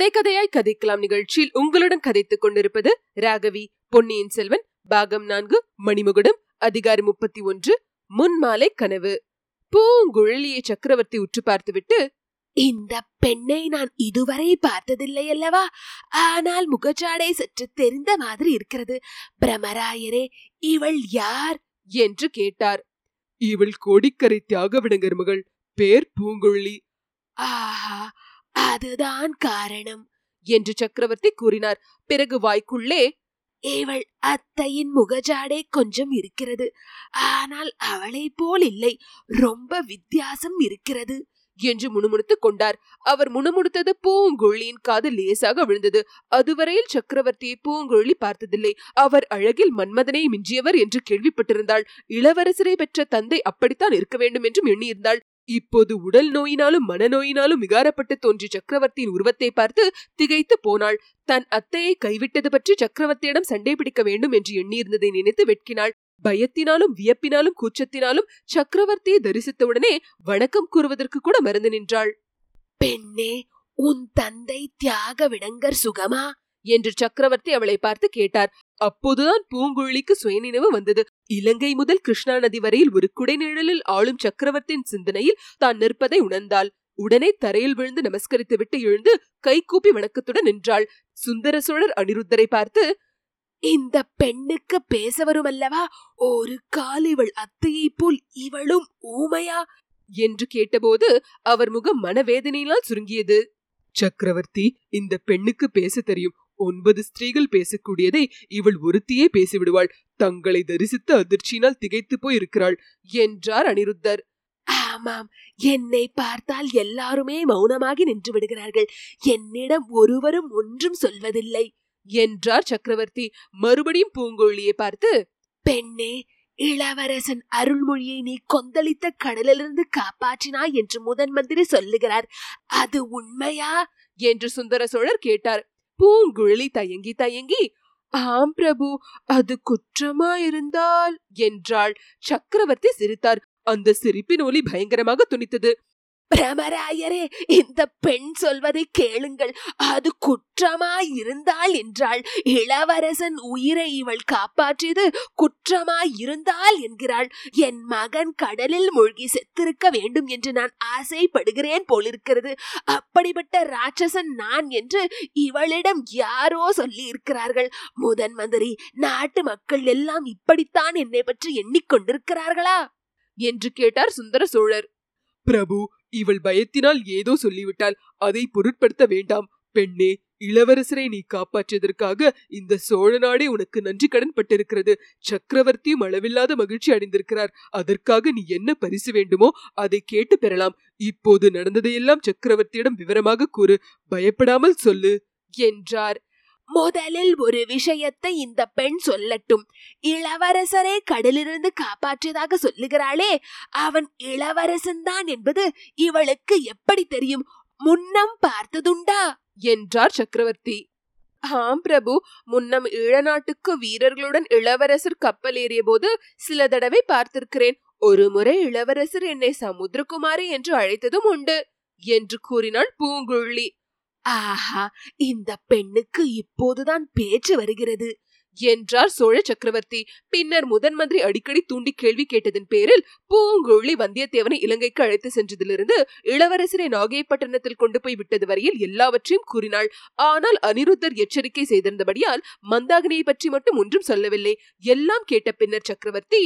கதை கதையாய் கதைக்கலாம் நிகழ்ச்சியில் உங்களுடன் கதைத்துக் கொண்டிருப்பது ராகவி பொன்னியின் செல்வன் பாகம் நான்கு மணிமுகுடம் அதிகாரி முப்பத்தி ஒன்று முன்மாலை கனவு. பூங்குழலியை சக்கரவர்த்தி உற்று பார்த்துவிட்டு இந்த பெண்ணை நான் இதுவரை பார்த்ததில்லை அல்லவா? ஆனால் முகச்சாடை சற்று தெரிந்த மாதிரி இருக்கிறது. பிரமராயரே இவள் யார்? என்று கேட்டார். இவள் கோடிக்கரை தியாகவிடங்கர் மகள் பேர் பூங்குழலி. ஆஹா அதுதான் காரணம் என்று சக்கரவர்த்தி கூறினார். பிறகு வாய்க்குள்ளே இவள் அத்தையின் முகஜாடை கொஞ்சம் இருக்கிறது. ஆனால் அவளை போல் இல்லை. ரொம்ப வித்தியாசம் இருக்கிறது. என்று முணுமுணுத்துக் கொண்டார். அவர் முணுமுணுத்தது பூங்குழியின் காது லேசாக விழுந்தது. அதுவரையில் சக்கரவர்த்தியை பூங்குழலி பார்த்ததில்லை. அவர் அழகில் மன்மதனை மிஞ்சியவர் என்று கேள்விப்பட்டிருந்தாள். இளவரசரை பெற்ற தந்தை அப்படித்தான் இருக்க வேண்டும் என்றும் எண்ணியிருந்தாள். இப்போது உடல் நோயினாலும் மனநோயினாலும் விகாரப்பட்டு தோன்றிய சக்கரவர்த்தியின் உருவத்தை பார்த்து திகைத்து போனாள். தன் அத்தையை கைவிட்டது பற்றி சக்கரவர்த்தியிடம் சண்டை பிடிக்க வேண்டும் என்று எண்ணியிருந்ததை நினைத்து வெட்கினாள். பயத்தினாலும் வியப்பினாலும் கூச்சத்தினாலும் சக்கரவர்த்தியை தரிசித்தவுடனே வணக்கம் கூறுவதற்கு கூட மறந்து நின்றாள். பெண்ணே உன் தந்தை தியாக விடங்கர் சுகமா? என்று சக்கரவர்த்தி அவளை பார்த்து கேட்டார். அப்போதுதான் பூங்குழலிக்கு சுயநினைவு வந்தது. இலங்கை முதல் கிருஷ்ணா நதி வரையில் ஒரு குடைநிழலில் ஆளும் சக்கரவர்த்தியின் சிந்தனையில் தான் நிற்பதை உணர்ந்தாள். உடனே தரையில் விழுந்து நமஸ்கரித்து விட்டு எழுந்து கைகூப்பி வணக்கத்துடன் நின்றாள். சுந்தர சோழர் அனிருத்தரை பார்த்து இந்த பெண்ணுக்கு பேச வரும் அல்லவா ஒரு கால் இவள் அத்தையை போல் இவளும் ஊமையா? என்று கேட்டபோது அவர் முகம் மனவேதனையினால் சுருங்கியது. சக்கரவர்த்தி இந்த பெண்ணுக்கு பேச தெரியும். ஒன்பது ஸ்திரீகள் பேசக்கூடியதை இவள் ஒருத்தியே பேசிவிடுவாள். தங்களை தரிசித்த அதிர்ச்சியினால் திகைத்து போய் இருக்கிறாள் என்றார் அனிருத்தர். ஆமாம் என்னை பார்த்தால் எல்லாருமே மௌனமாகி நின்று விடுகிறார்கள். என்னிடம் ஒருவரும் ஒன்றும் சொல்வதில்லை என்றார் சக்கரவர்த்தி. மறுபடியும் பூங்கோழியை பார்த்து பெண்ணே இளவரசன் அருள்மொழியை நீ கொந்தளித்த கடலிலிருந்து காப்பாற்றினாய் என்று முதன் மந்திரி சொல்லுகிறார். அது உண்மையா? என்று சுந்தர சோழர் கேட்டார். பூங்குழலி தயங்கி தயங்கி ஆம் பிரபு அது குற்றமா இருந்தால் என்றாள். சக்கரவர்த்தி சிரித்தார். அந்த சிரிப்பின் ஒலி பயங்கரமாக துணித்தது. பிரமராயரே இந்த பெண் சொல்வதை கேளுங்கள். அது குற்றமாய் இருந்தால் என்றாள். இளவரசன் உயிரை இவள் காப்பாற்றியது குற்றமாய் இருந்தால் என்கிறாள். என் மகன் கடலில் மூழ்கி செத்திருக்க வேண்டும் என்று நான் ஆசைப்படுகிறேன் போலிருக்கிறது. அப்படிப்பட்ட ராட்சசன் நான் என்று இவளிடம் யாரோ சொல்லி இருக்கிறார்கள் முதன் மந்திரி நாட்டு மக்கள் எல்லாம் இப்படித்தான் என்னை பற்றி எண்ணிக்கொண்டிருக்கிறார்களா? என்று கேட்டார் சுந்தர சோழர். பிரபு இவள் பயத்தினால் ஏதோ சொல்லிவிட்டால் அதை பொருட்படுத்த வேண்டாம். பெண்ணே இளவரசரை நீ காப்பாற்றியதற்காக இந்த சோழ நாடே உனக்கு நன்றி கடன் பட்டிருக்கிறது. சக்கரவர்த்தியும் அளவில்லாத மகிழ்ச்சி அடைந்திருக்கிறார். அதற்காக நீ என்ன பரிசு வேண்டுமோ அதை கேட்டு பெறலாம். இப்போது நடந்ததையெல்லாம் சக்கரவர்த்தியிடம் விவரமாக கூறு. பயப்படாமல் சொல்லு என்றார். முதலில் ஒரு விஷயத்தை இந்த பெண் சொல்லட்டும். இளவரசரை கடலிலிருந்து காப்பாற்றியதாக சொல்லுகிறாளே அவன் இளவரசன் தான் என்பது இவளுக்கு எப்படி தெரியும்? முன்னம் பார்த்ததுண்டா? என்றார் சக்கரவர்த்தி. ஆம் பிரபு முன்னம் ஈழநாட்டுக்கு வீரர்களுடன் இளவரசர் கப்பல் ஏறிய போது சில தடவை பார்த்திருக்கிறேன். ஒரு முறை இளவரசர் என்னை சமுத்திரகுமாரி என்று அழைத்ததும் உண்டு என்று கூறினாள் பூங்குழலி. ஆஹா இந்த பெண்ணுக்கு இப்போதுதான் பேச்சு வருகிறது என்றார் சோழ சக்கரவர்த்தி. பின்னர் முதன் மந்திரி அடிக்கடி தூண்டி கேள்வி கேட்டதன் பேரில் பூங்குழலி வந்தியத்தேவனை இலங்கைக்கு அழைத்து சென்றதிலிருந்து இளவரசரை நாகைப்பட்டினத்தில் கொண்டு போய் விட்டது வரையில் எல்லாவற்றையும் கூறினாள். ஆனால் அனிருத்தர் எச்சரிக்கை செய்திருந்தபடியால் மந்தாகினியை பற்றி மட்டும் ஒன்றும் சொல்லவில்லை. எல்லாம் கேட்ட பின்னர் சக்கரவர்த்தி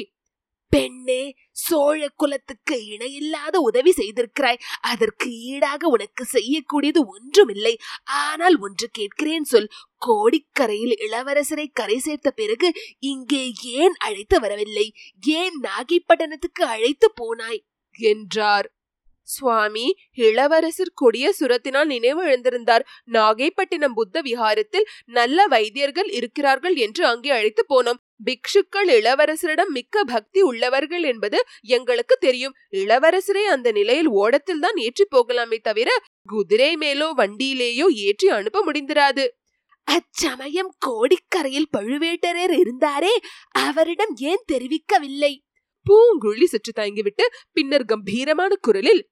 பெண்ணே சோழ குலத்துக்கு இணையில்லாத உதவி செய்திருக்கிறாய். அதற்கு ஈடாக உனக்கு செய்யக்கூடியது ஒன்றுமில்லை. ஆனால் ஒன்று கேட்கிறேன் சொல். கோடிக்கரையில் இளவரசரை கரை சேர்த்த பிறகு இங்கே ஏன் அழைத்து வரவில்லை? ஏன் நாகைப்பட்டணத்துக்கு அழைத்து போனாய்? என்றார். சுவாமி இளவரசர் கொடிய சுரத்தினால் நினைவு எழுந்திருந்தார். நாகைப்பட்டினம் புத்த விஹாரத்தில் நல்ல வைத்தியர்கள் இருக்கிறார்கள் என்று அங்கே அழைத்து போனோம். பிக்ஷுக்கள் இளவரசரிடம் மிக்க பக்தி உள்ளவர்கள் என்பது எங்களுக்கு தெரியும். இளவரசரை அந்த நிலையில் ஓடத்தில் தான் ஏற்றி போகலாமே தவிர குதிரை மேலோ வண்டியிலேயோ ஏற்றி அனுப்ப முடிந்திராது. அச்சமயம் கோடிக்கரையில் பழுவேட்டரர் இருந்தாரே அவரிடம் ஏன் தெரிவிக்கவில்லை? பூங்குழி சற்று தயங்கிவிட்டு பின்னர் கம்பீரமான குரலில்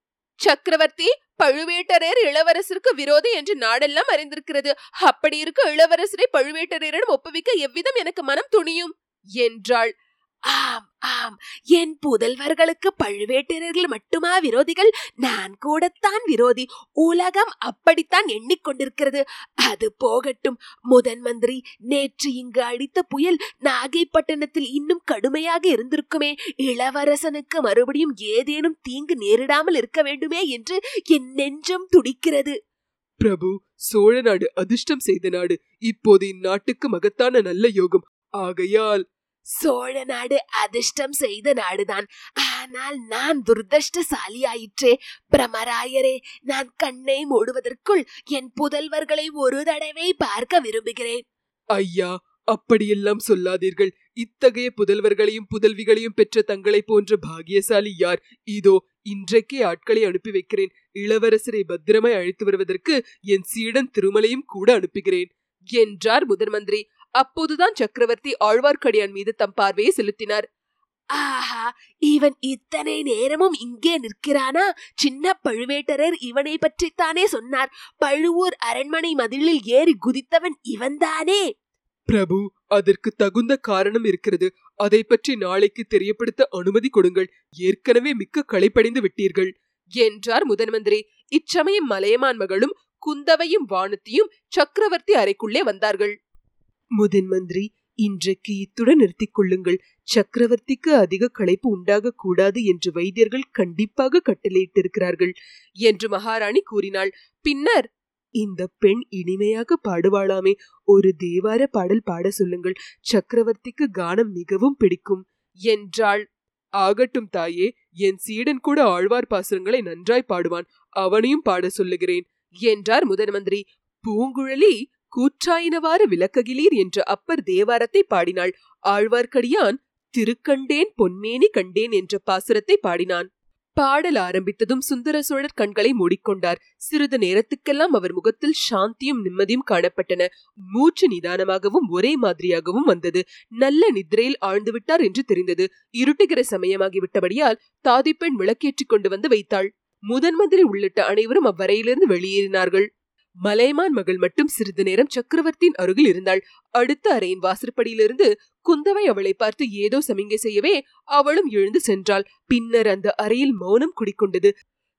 சக்கரவர்த்தி பழுவேட்டரையர் இளவரசருக்கு விரோதி என்று நாடெல்லாம் அறிந்திருக்கிறது. அப்படி இருக்க இளவரசரை பழுவேட்டரையரிடம் ஒப்புவிக்க எவ்விதம் எனக்கு மனம் துணியும்? என்றாள். ஆம் ஆம். என் புதல்வர்களுக்கு பழுவேட்டரர்கள் மட்டுமா விரோதிகள்? நான் கூடத்தான் விரோதி. உலகம் அப்படித்தான் எண்ணிக்கொண்டிருக்கிறது. அது போகட்டும். முதன் மந்திரி நேற்று இங்கு அடித்த புயல் நாகைப்பட்டினத்தில் இன்னும் கடுமையாக இருந்திருக்குமே. இளவரசனுக்கு மறுபடியும் ஏதேனும் தீங்கு நேரிடாமல் இருக்க வேண்டுமே என்று என் நெஞ்சம் துடிக்கிறது. பிரபு சோழ நாடு அதிர்ஷ்டம் செய்த நாடு. இப்போது இந்நாட்டுக்கு மகத்தான நல்ல யோகம். ஆகையால் சோழ நாடு அதிர்ஷ்டம் செய்த நாடுதான். ஆனால் நான் துர்தஷ்டசாலியாயிற்றே. பிரமராயரே நான் கண்ணை மூடுவதற்குள் என் புதல்வர்களை ஒரு தடவை பார்க்க விரும்புகிறேன். ஐயா அப்படியெல்லாம் சொல்லாதீர்கள். இத்தகைய புதல்வர்களையும் புதல்விகளையும் பெற்ற தங்களைப் போன்ற பாகியசாலி யார்? இதோ இன்றைக்கே ஆட்களை அனுப்பி வைக்கிறேன். இளவரசரை பத்திரமாய் அழைத்து வருவதற்கு என் சீடன் திருமலையும் கூட அனுப்புகிறேன். என்றார் முதன்மந்திரி. அப்போதுதான் சக்கரவர்த்தி ஆழ்வார்க்கடியான் மீது தம் பார்வையை செலுத்தினார். ஆஹா இவன் இத்தனை நேரமும் இங்கே நிற்கிறானா? சின்ன பழுவேட்டரர் இவனை பற்றித்தானே சொன்னார். பழுவூர் அரண்மனை மதிலில் ஏறி குதித்தவன் இவன்தானே? பிரபு அதற்கு தகுந்த காரணம் இருக்கிறது. அதை பற்றி நாளைக்கு தெரியப்படுத்த அனுமதி கொடுங்கள். ஏற்கனவே மிக்க களைப்படைந்து விட்டீர்கள். என்றார் முதன் மந்திரி இச்சமயம் மலையமான் மகளும் குந்தவையும் வானத்தியும் சக்கரவர்த்தி அறைக்குள்ளே வந்தார்கள். முதன் மந்திரி இன்றைக்கு இத்துடன் நிறுத்திக் கொள்ளுங்கள். சக்கரவர்த்திக்கு அதிக களைப்பு உண்டாக கூடாது என்று வைத்தியர்கள் கண்டிப்பாக கட்டளையிட்டிருக்கிறார்கள் என்று மகாராணி கூறினாள். பின்னர் இந்த பெண் இனிமையாக பாடுவாளாமே ஒரு தேவார பாடல் பாட சொல்லுங்கள். சக்கரவர்த்திக்கு கானம் மிகவும் பிடிக்கும் என்றாள். ஆகட்டும் தாயே என் சீடன் கூட ஆழ்வார் பாசுரங்களை நன்றாய் பாடுவான் அவனையும் பாட சொல்லுகிறேன் என்றார் முதன் மந்திரி. பூங்குழலி கூற்றாயினவாறு விளக்ககிலீர் என்ற அப்பர் தேவாரத்தை பாடினாள். ஆழ்வார்க்கடியான் திருக்கண்டேன் பொன்மேனி கண்டேன் என்ற பாசுரத்தை பாடினான். பாடல் ஆரம்பித்ததும் சுந்தர சோழர் கண்களை மூடிக்கொண்டார். சிறிது நேரத்துக்கெல்லாம் அவர் முகத்தில் சாந்தியும் நிம்மதியும் காணப்பட்டன. மூச்சு நிதானமாகவும் ஒரே மாதிரியாகவும் வந்தது. நல்ல நித்திரையில் ஆழ்ந்து விட்டார் என்று தெரிந்தது. இருட்டுகிற சமயமாகிவிட்டபடியால் தாதிப்பெண் விளக்கேற்றிக் கொண்டு வந்து வைத்தாள். முதன் மந்திரி உள்ளிட்ட அனைவரும் அவ்வரையிலிருந்து வெளியேறினார்கள். மலைமான் மகள் மட்டும் சிறிது நேரம் சக்கரவர்த்தியின் அருகில் இருந்தாள். அடுத்த அறையின் வாசற்படியிலிருந்து குந்தவை அவளை பார்த்து ஏதோ சமிங்கை செய்யவே அவளும் எழுந்து சென்றாள். பின்னர் அந்த அறையில் மௌனம் குடிக்கொண்டது.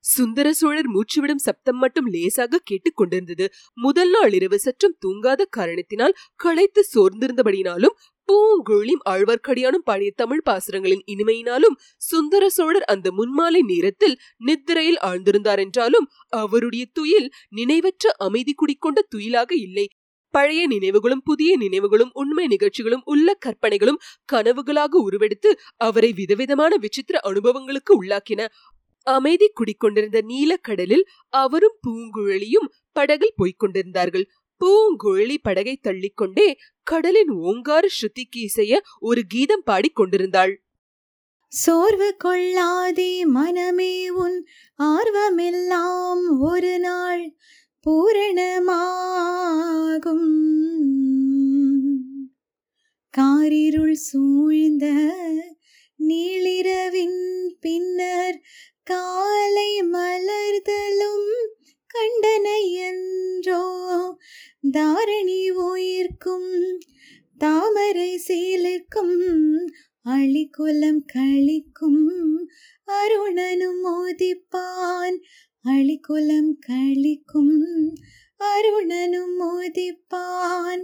சுந்தர சோழர் மூச்சுவிடும் சப்தம் மட்டும் லேசாக கேட்டுக் கொண்டிருந்தது. முதல் நாள் இரவு சற்றும் தூங்காத காரணத்தினால் களைத்து சோர்ந்திருந்தபடினாலும் பூங்குழியும் ஆழ்வார்க்கடியானும் பழைய தமிழ் பாசுரங்களின் இனிமையினாலும் சுந்தர சோழர் அந்த முன்மாலை நேரத்தில் நித்திரையில் ஆழ்ந்திருந்தார் என்றாலும் அவருடைய துயில் நினைவற்ற அமைதி குடிக்கொண்ட துயிலாக இல்லை. பழைய நினைவுகளும் புதிய நினைவுகளும் உண்மை நிகழ்ச்சிகளும் உள்ள கற்பனைகளும் கனவுகளாக உருவெடுத்து அவரை விதவிதமான விசித்திர அனுபவங்களுக்கு உள்ளாக்கின. அமைதி குடிக்கொண்டிருந்த நீலக்கடலில் அவரும் பூங்குழலியும் படகில் போய்க் கொண்டிருந்தார்கள். பூங்குழலி படகை தள்ளிக்கொண்டே கடலின் ஓங்கார ஸ்ருதிக்கு இசைய ஒரு கீதம் பாடிக் கொண்டிருந்தாள். சோர்வு கொள்ளாதே மனமே உன் ஆர்வமெல்லாம் ஒரு நாள் பூரணமாகும். காரிருள் சூழ்ந்த நீளிரவின் பின்னர் காலை மலர்தலும் கண்டனை என்றோ தாரணி உயிர்க்கும் தாமரை சீலிற்கும் அழிக்குலம் கழிக்கும் அருணனும் மோதிப்பான் அழிக்குலம் கழிக்கும் அருணனும் மோதிப்பான்.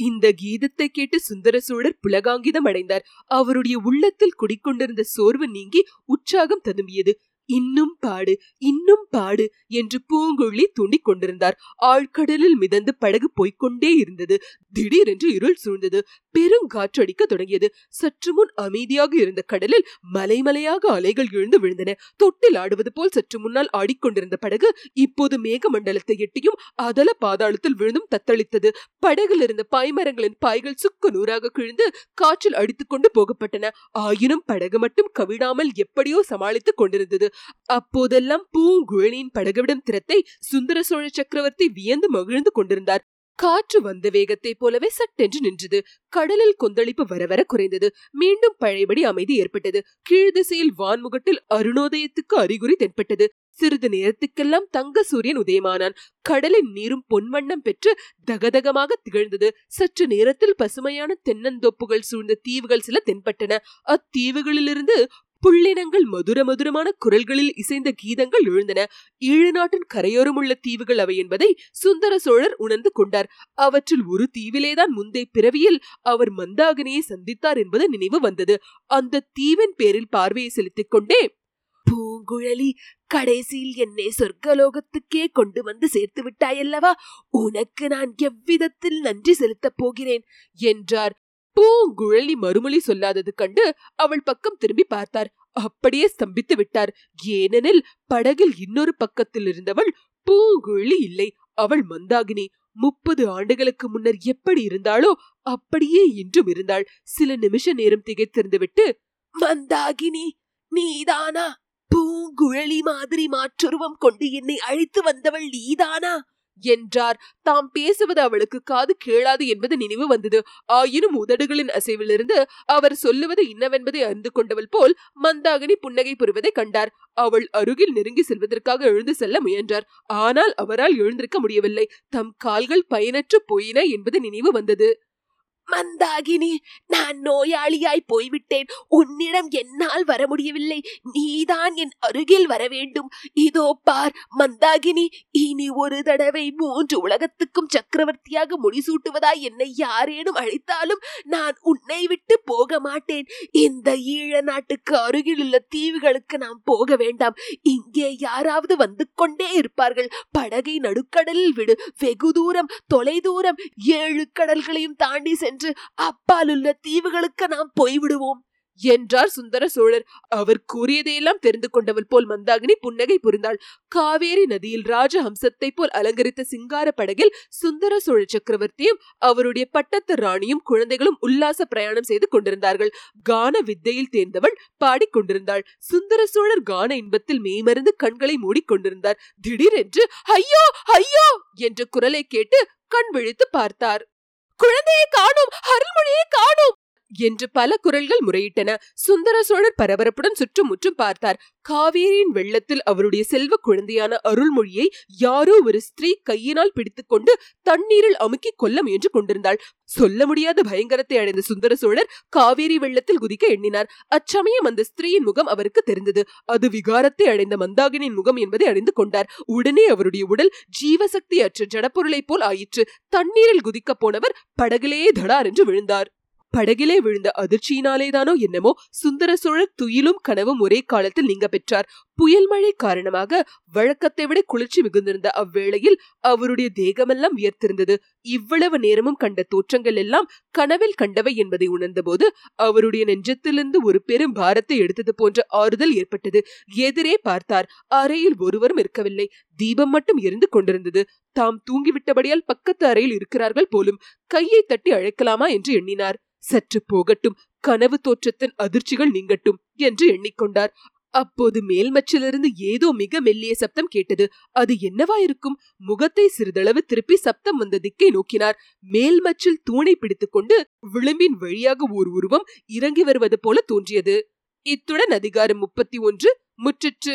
இந்த கீதத்தை கேட்டு சுந்தர சோழர் புலகாங்கிதம் அடைந்தார். அவருடைய உள்ளத்தில் குடிக்கொண்டிருந்த சோர்வு நீங்கி உற்சாகம் ததும்பியது. இன்னும் பாடு இன்னும் பாடு என்று பூங்குழலி தூண்டிக் கொண்டிருந்தார். ஆழ்கடலில் மிதந்து படகு போய்கொண்டே இருந்தது. திடீரென்று இருள் சூழ்ந்தது. பெருங்காற்றடிக்க தொடங்கியது. சற்று முன் அமைதியாக இருந்த கடலில் மலைமலையாக அலைகள் எழுந்து விழுந்தன. தொட்டில் ஆடுவது போல் சற்று முன்னால் ஆடிக்கொண்டிருந்த படகு இப்போது மேகமண்டலத்தை எட்டியும் அதல பாதாளத்தில் விழுந்தும் தத்தளித்தது. படகில் இருந்த பாய்மரங்களின் பாய்கள் சுக்கு நூறாக கிழிந்து காற்றில் அடித்துக்கொண்டு போகப்பட்டன. ஆயினும் படகு மட்டும் கவிழாமல் எப்படியோ சமாளித்துக் கொண்டிருந்தது. அப்போதெல்லாம் பூங்குழலியின் படகுவிடும் திறத்தை சுந்தர சோழ சக்கரவர்த்தி வியந்து மகிழ்ந்து கொண்டிருந்தார். காற்று வந்த வேகத்தைப் போலவே சட்டென்று நின்றது. கடலில் கொந்தளிப்பு வர வர குறைந்தது. மீண்டும் பழையபடி அமைதி ஏற்பட்டது. கீழ் திசையில் வான்முகட்டில் அருணோதயத்துக்கு அறிகுறி தென்பட்டது. சிறிது நேரத்துக்கெல்லாம் தங்க சூரியன் உதயமானான். கடலின் நீரும் பொன்வண்ணம் பெற்று தகதகமாக திகழ்ந்தது. சற்று நேரத்தில் பசுமையான தென்னந்தோப்புகள் சூழ்ந்த தீவுகள் சில தென்பட்டன. அத்தீவுகளிலிருந்து புள்ளினங்கள் மதுர மதுரமான குரல்களில் இசைந்த கீதங்கள் எழுந்தன. ஈழ நாட்டின் கரையோரமுள்ள தீவுகள் அவை என்பதை சுந்தர சோழர் உணர்ந்து கொண்டார். அவற்றில் ஒரு தீவிலேதான் முந்தை பிறவியில் அவர் மந்தாகினியை சந்தித்தார் என்பது நினைவு வந்தது. அந்த தீவின் பேரில் பார்வையை செலுத்திக் கொண்டே பூங்குழலி கடைசியில் என்னை சொர்க்கலோகத்துக்கே கொண்டு வந்து சேர்த்து விட்டாயல்லவா? உனக்கு நான் எவ்விதத்தில் நன்றி செலுத்தப் போகிறேன்? என்றார். பூங்குழலி மறுமொழி சொல்லாதது கண்டு அவள் பக்கம் திரும்பி பார்த்தார். அப்படியே ஸ்தம்பித்து விட்டார். ஏனெனில் படகில் இன்னொரு பக்கத்தில் இருந்தவள் பூங்குழலி இல்லை. அவள் மந்தாகினி. முப்பது ஆண்டுகளுக்கு முன்னர் எப்படி இருந்தாளோ அப்படியே இன்றும் இருந்தாள். சில நிமிஷ நேரம் திகைத்திருந்து விட்டு மந்தாகினி நீதானா? பூங்குழலி மாதிரி மாற்றுருவம் கொண்டு என்னை அழைத்து வந்தவள் நீதானா? என்றார். தாம் பேசுவது அவளுக்கு காது கேளாது என்பது நினைவு வந்தது. ஆயினும் உதடுகளின் அசைவிலிருந்து அவர் சொல்லுவது இன்னவென்பதை அறிந்து கொண்டவள் போல் மந்தாகினி புன்னகை புரிவதை கண்டார். அவள் அருகில் நெருங்கி செல்வதற்காக எழுந்து செல்ல முயன்றார். ஆனால் அவரால் எழுந்திருக்க முடியவில்லை. தம் கால்கள் பயனற்று போயின என்பது நினைவு வந்தது. மந்தாகினி நான் நோயாளியாய் போய்விட்டேன். உன்னிடம் என்னால் வர முடியவில்லை நீதான் என் அருகில் வர வேண்டும் இதோ பார் மந்தாகினி இனி ஒரு தடவை மூன்று உலகத்துக்கும் சக்கரவர்த்தியாக முடிசூட்டுவதாய் என்னை யாரேனும் அழைத்தாலும் நான் உன்னை விட்டு போக மாட்டேன். இந்த ஈழ நாட்டுக்கு அருகில் உள்ள தீவுகளுக்கு நாம் போக வேண்டாம். இங்கே யாராவது வந்து கொண்டே இருப்பார்கள். படகை நடுக்கடலில் விடு. வெகு தூரம் தொலை தூரம் ஏழு கடல்களையும் தாண்டி சென்று அப்பாலுள்ள தீவுகளுக்கு நாம் போய்விடுவோம் என்றார் சுந்தர சோழர். அவர் கூறியதையெல்லாம் தெரிந்து கொண்டவள் போல் மந்தாகினி புன்னகை புரிந்தாள். காவேரி நதியில் ராஜஹம்சத்தை போல் அலங்கரித்த சிங்கார படகில் சுந்தர சோழ சக்கரவர்த்தியும் அவருடைய பட்டத்து ராணியும் குழந்தைகளும் உல்லாச பிரயாணம் செய்து கொண்டிருந்தார்கள். கான வித்தையில் தேர்ந்தவள் பாடிக்கொண்டிருந்தாள் சுந்தர சோழர் கான இன்பத்தில் மெய்மறந்து கண்களை மூடிக்கொண்டிருந்தார் திடீரென்று ஐயோ ஐயோ! என்ற குரலை கேட்டு கண் விழித்து பார்த்தார். குழந்தையை காணும் அருள்மொழியை காணும். என்று பல குரல்கள் முறையிட்டன. சுந்தர சோழர் பரபரப்புடன் சுற்றும் முற்றும் பார்த்தார். காவேரியின் வெள்ளத்தில் அவருடைய செல்வ குழந்தையான அருள்மொழியை யாரோ ஒரு ஸ்திரீ கையினால் பிடித்துக்கொண்டு தண்ணீரில் அமுக்கி கொல்ல முயன்று கொண்டிருந்தாள். சொல்ல முடியாத பயங்கரத்தை அடைந்த சுந்தர சோழர் காவேரி வெள்ளத்தில் குதிக்க எண்ணினார். அச்சமயம் அந்த ஸ்திரீயின் முகம் அவருக்கு தெரிந்தது. அது விகாரத்தை அடைந்த மந்தாகினின் முகம் என்பதை அறிந்து கொண்டார். உடனே அவருடைய உடல் ஜீவசக்தி அற்ற ஜடப்பொருளைப் போல் ஆயிற்று. தண்ணீரில் குதிக்கப் போனவர் படகிலேயே தடார் என்று விழுந்தார். படகிலே விழுந்த அதிர்ச்சியினாலேதானோ என்னமோ சுந்தர சோழர் துயிலும் கனவும் ஒரே காலத்தில் நீங்க பெற்றார். புயல் மழை காரணமாக வழக்கத்தை விட குளிர்ச்சி மிகுந்திருந்த அவ்வேளையில் அவருடைய தேகமெல்லாம் வியர்த்திருந்தது இவ்வளவு நேரமும் கண்ட தோற்றங்கள் எல்லாம் கனவில் கண்டவை என்பதை உணர்ந்தபோது அவருடைய நெஞ்சத்திலிருந்து ஒரு பெரும் பாரத்தை எடுத்தது போன்ற ஆறுதல் ஏற்பட்டது. எதிரே பார்த்தார். அறையில் ஒருவரும் இருக்கவில்லை. தீபம் மட்டும் எரிந்து கொண்டிருந்தது. தாம் தூங்கிவிட்டபடியால் பக்கத்து அறையில் இருக்கிறார்கள் போலும் கையை தட்டி அழைக்கலாமா என்று எண்ணினார். சற்று போகட்டும். கனவு தோற்றத்தின் அதிர்ச்சிகள் நீங்கட்டும் என்று எண்ணிக்கொண்டார். அப்போது மேல்மச்சிலிருந்து ஏதோ மிக மெல்லிய சப்தம் கேட்டது. அது என்னவா இருக்கும்? முகத்தை சிறிதளவு திருப்பி சப்தம் வந்த திக்கை நோக்கினார். மேல்மச்சில் தூணை பிடித்துக்கொண்டு விளிம்பின் வழியாக ஓர் உருவம் இறங்கி வருவது போல தோன்றியது. இத்துடன் அதிகாரம் முப்பத்தி ஒன்று முற்றிற்று.